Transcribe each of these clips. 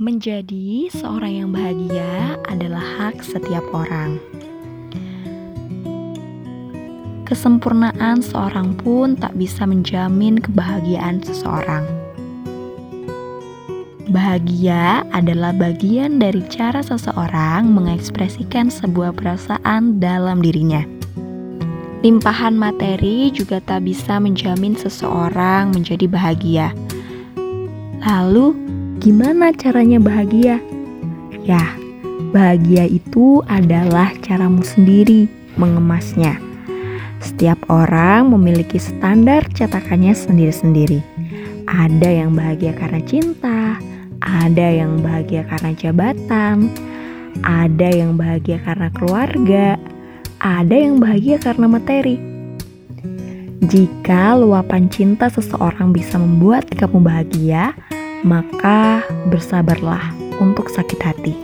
Menjadi seorang yang bahagia adalah hak setiap orang. Kesempurnaan seorang pun tak bisa menjamin kebahagiaan seseorang. Bahagia adalah bagian dari cara seseorang mengekspresikan sebuah perasaan dalam dirinya. Limpahan materi juga tak bisa menjamin seseorang menjadi bahagia. Lalu, Gimana caranya bahagia? Ya, bahagia itu adalah caramu sendiri mengemasnya. Setiap orang memiliki standar cetakannya sendiri-sendiri. Ada yang bahagia karena cinta, ada yang bahagia karena jabatan, ada yang bahagia karena keluarga, ada yang bahagia karena materi. Jika luapan cinta seseorang bisa membuat kamu bahagia, maka bersabarlah untuk sakit hati.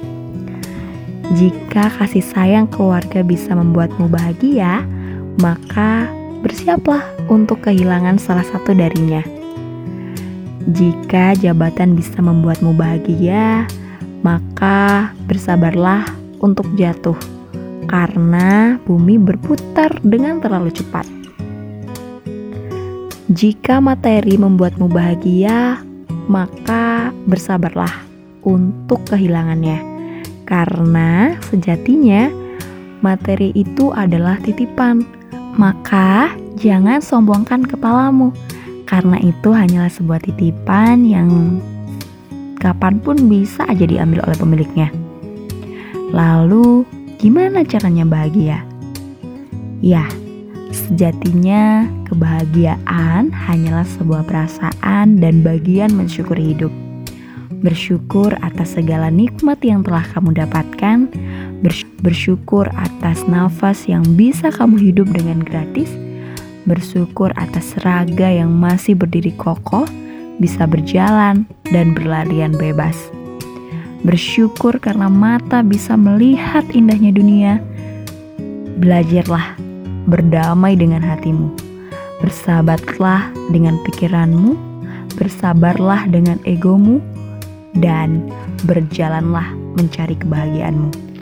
Jika kasih sayang keluarga bisa membuatmu bahagia, maka bersiaplah untuk kehilangan salah satu darinya. Jika jabatan bisa membuatmu bahagia, maka bersabarlah untuk jatuh, karena bumi berputar dengan terlalu cepat. Jika materi membuatmu bahagia, maka bersabarlah untuk kehilangannya, karena sejatinya materi itu adalah titipan. Maka jangan sombongkan kepalamu, karena itu hanyalah sebuah titipan yang kapan pun bisa aja diambil oleh pemiliknya. Lalu, gimana caranya bahagia? Ya, Sejatinya, kebahagiaan hanyalah sebuah perasaan dan bagian mensyukuri hidup. Bersyukur atas segala nikmat yang telah kamu dapatkan, bersyukur atas nafas yang bisa kamu hidup dengan gratis, bersyukur atas raga yang masih berdiri kokoh, bisa berjalan dan berlarian bebas. Bersyukur karena mata bisa melihat indahnya dunia. Belajarlah berdamai dengan hatimu. Bersahabatlah dengan pikiranmu, bersabarlah dengan egomu, dan berjalanlah mencari kebahagiaanmu.